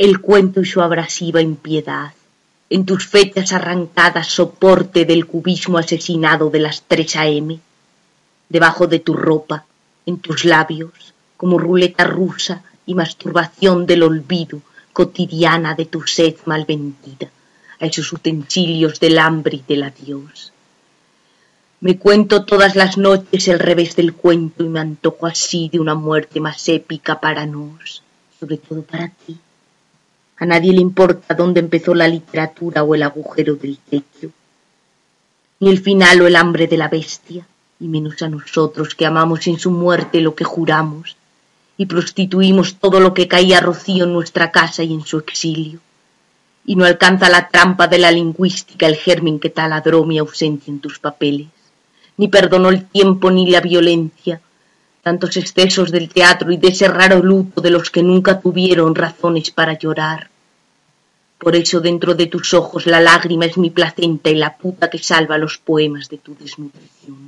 El cuento y su abrasiva impiedad, en tus fechas arrancadas soporte del cubismo asesinado de las tres AM, debajo de tu ropa, en tus labios, como ruleta rusa y masturbación del olvido cotidiana de tu sed mal vendida, a esos utensilios del hambre y del adiós. Me cuento todas las noches el revés del cuento y me antojo así de una muerte más épica para nos, sobre todo para ti a nadie le importa dónde empezó la literatura o el agujero del techo, ni el final o el hambre de la bestia, y menos a nosotros que amamos en su muerte lo que juramos, y prostituimos todo lo que caía rocío en nuestra casa y en su exilio, y no alcanza la trampa de la lingüística el germen que taladró mi ausencia en tus papeles, ni perdonó el tiempo ni la violencia, tantos excesos del teatro y de ese raro luto de los que nunca tuvieron razones para llorar. Por eso dentro de tus ojos la lágrima es mi placenta y la puta que salva los poemas de tu desnutrición.